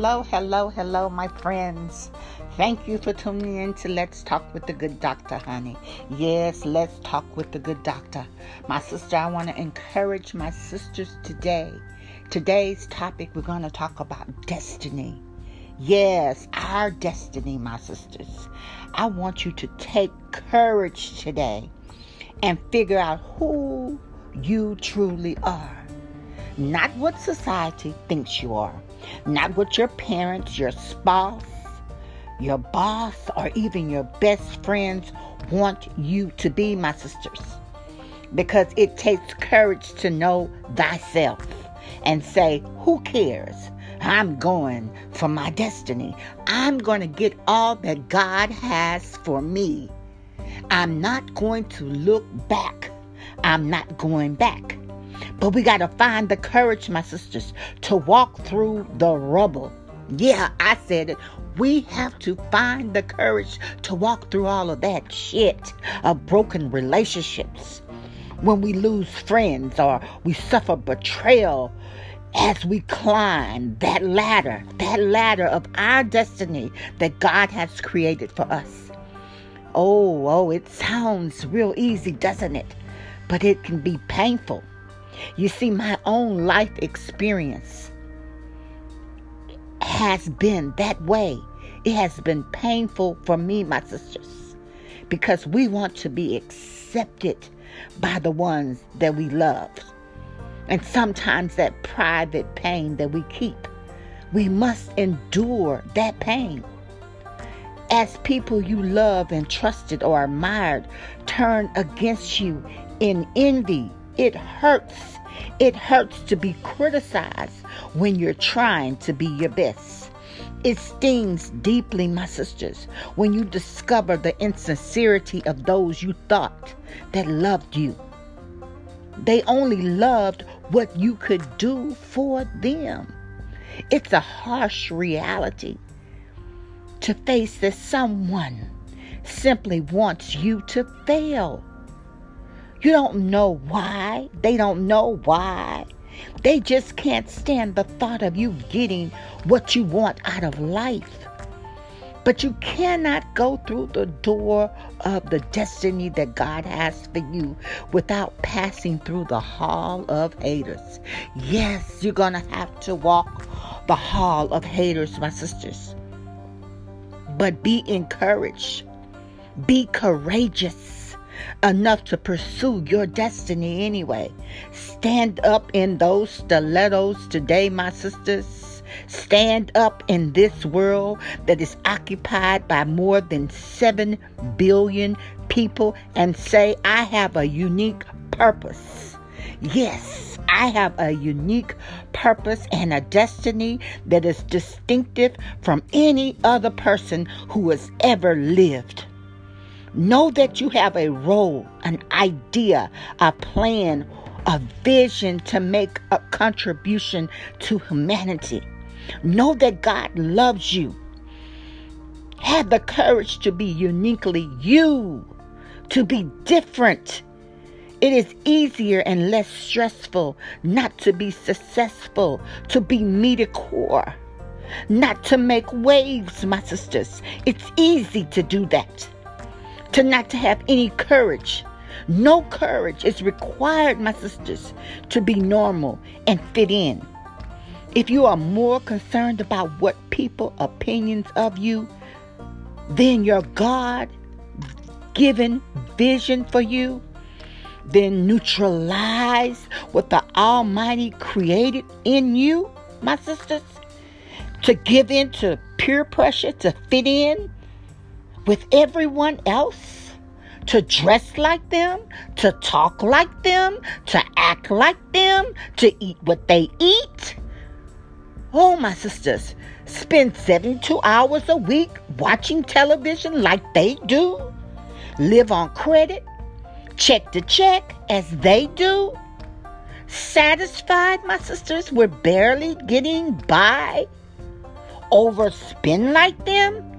hello, hello, hello, my friends. Thank you for tuning in to Let's Talk with the Good Doctor, honey. Yes, let's talk with the good doctor. My sister, I want to encourage my sisters today. Today's topic, we're going to talk about destiny. Yes, our destiny, my sisters. I want you to take courage today and figure out who you truly are. Not what society thinks you are, not what your parents, your spouse, your boss, or even your best friends want you to be, my sisters. Because it takes courage to know thyself and say, Who cares? I'm going for my destiny. I'm going to get all that God has for me. I'm not going to look back. I'm not going back. But we got to find the courage, my sisters, to walk through the rubble. Yeah, I said it. We have to find the courage to walk through all of that shit of broken relationships. When we lose friends or we suffer betrayal as we climb that ladder, that ladder of our destiny that God has created for us. Oh, oh, it sounds real easy, doesn't it? But it can be painful. You see, my own life experience has been that way. It has been painful for me, my sisters, because we want to be accepted by the ones that we love. And sometimes that private pain that we keep, we must endure that pain. As people you love and trusted or admired turn against you in envy, it hurts. It hurts to be criticized when you're trying to be your best. It stings deeply, my sisters, when you discover the insincerity of those you thought that loved you. They only loved what you could do for them. It's a harsh reality to face that someone simply wants you to fail. You don't know why. They don't know why. They just can't stand the thought of you getting what you want out of life. But you cannot go through the door of the destiny that God has for you without passing through the hall of haters. Yes, you're going to have to walk the hall of haters, my sisters. But be encouraged, be courageous enough to pursue your destiny anyway. Stand up in those stilettos today, my sisters. Stand up in this world that is occupied by more than 7 billion people and say, I have a unique purpose. Yes, I have a unique purpose and a destiny that is distinctive from any other person who has ever lived. Know that you have a role, an idea, a plan, a vision to make a contribution to humanity. Know that God loves you. Have the courage to be uniquely you, to be different. It is easier and less stressful not to be successful, to be mediocre, not to make waves, my sisters. It's easy to do that to not to have any courage. No courage is required, my sisters, to be normal and fit in. If you are more concerned about what people opinions of you than your God given vision for you, then neutralize what the Almighty created in you, my sisters, to give in to peer pressure to fit in with everyone else, to dress like them, to talk like them, to act like them, to eat what they eat. Oh, my sisters, spend 72 hours a week watching television like they do, live on credit, check to check as they do. Satisfied, my sisters, we're barely getting by. Overspend like them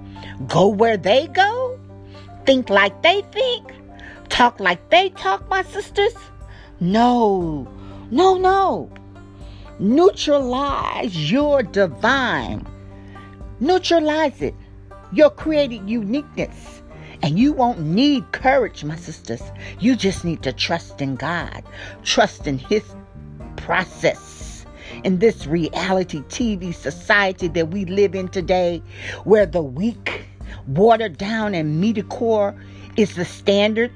go where they go, think like they think, talk like they talk, my sisters? No, no, no. Neutralize your divine Neutralize it. Your created uniqueness. And you won't need courage, my sisters. You just need to trust in God, trust in His process. In this reality TV society that we live in today, where the weak, watered down, and mediocre is the standard,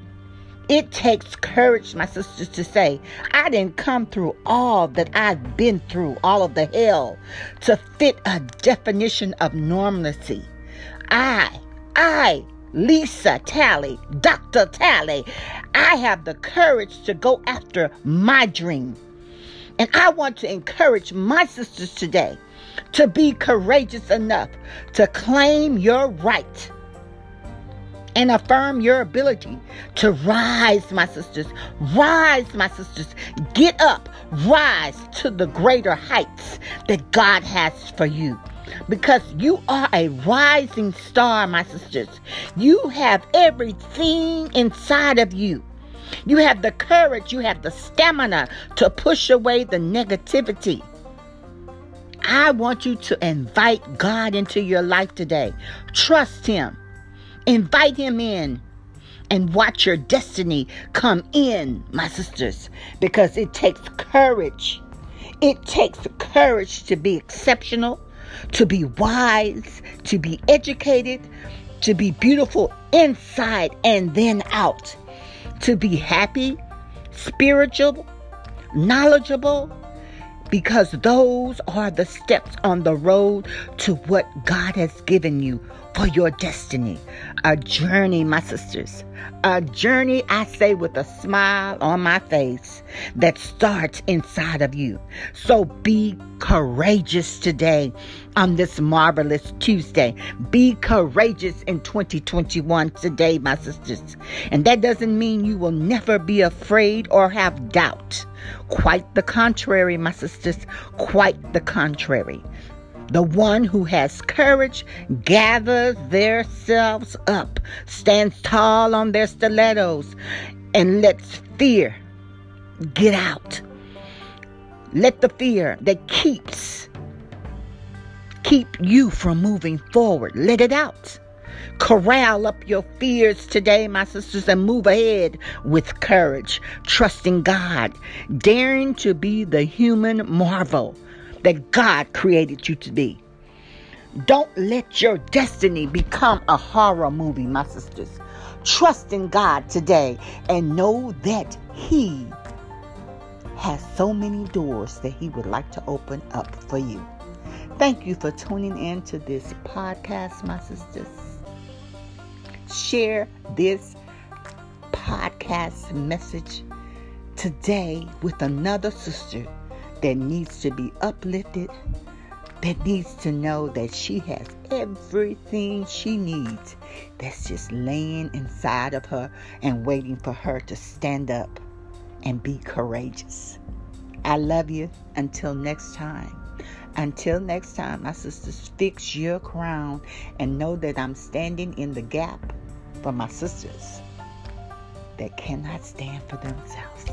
it takes courage, my sisters, to say, I didn't come through all that I've been through, all of the hell, to fit a definition of normalcy. I, I, Lisa Tally, Dr. Tally, I have the courage to go after my dream. And I want to encourage my sisters today to be courageous enough to claim your right and affirm your ability to rise, my sisters. Rise, my sisters. Get up. Rise to the greater heights that God has for you. Because you are a rising star, my sisters. You have everything inside of you. You have the courage, you have the stamina to push away the negativity. I want you to invite God into your life today. Trust Him. Invite him in and watch your destiny come in, my sisters, because it takes courage. It takes courage to be exceptional, to be wise, to be educated, to be beautiful inside and then out, to be happy, spiritual, knowledgeable, because those are the steps on the road to what God has given you for your destiny. A journey, my sisters. A journey, I say, with a smile on my face that starts inside of you. So be courageous today on this marvelous Tuesday. Be courageous in 2021 today, my sisters. And that doesn't mean you will never be afraid or have doubt. Quite the contrary, my sisters. Quite the contrary. The one who has courage gathers themselves up, stands tall on their stilettos, and lets fear get out. Let the fear that keeps keep you from moving forward. Let it out. Corral up your fears today, my sisters, and move ahead with courage, trusting God, daring to be the human marvel that God created you to be. Don't let your destiny become a horror movie, my sisters. Trust in God today and know that He has so many doors that He would like to open up for you. Thank you for tuning in to this podcast, my sisters. Share this podcast message today with another sister that needs to be uplifted, that needs to know that she has everything she needs that's just laying inside of her and waiting for her to stand up and be courageous. I love you. Until next time. Until next time, my sisters, fix your crown and know that I'm standing in the gap for my sisters that cannot stand for themselves.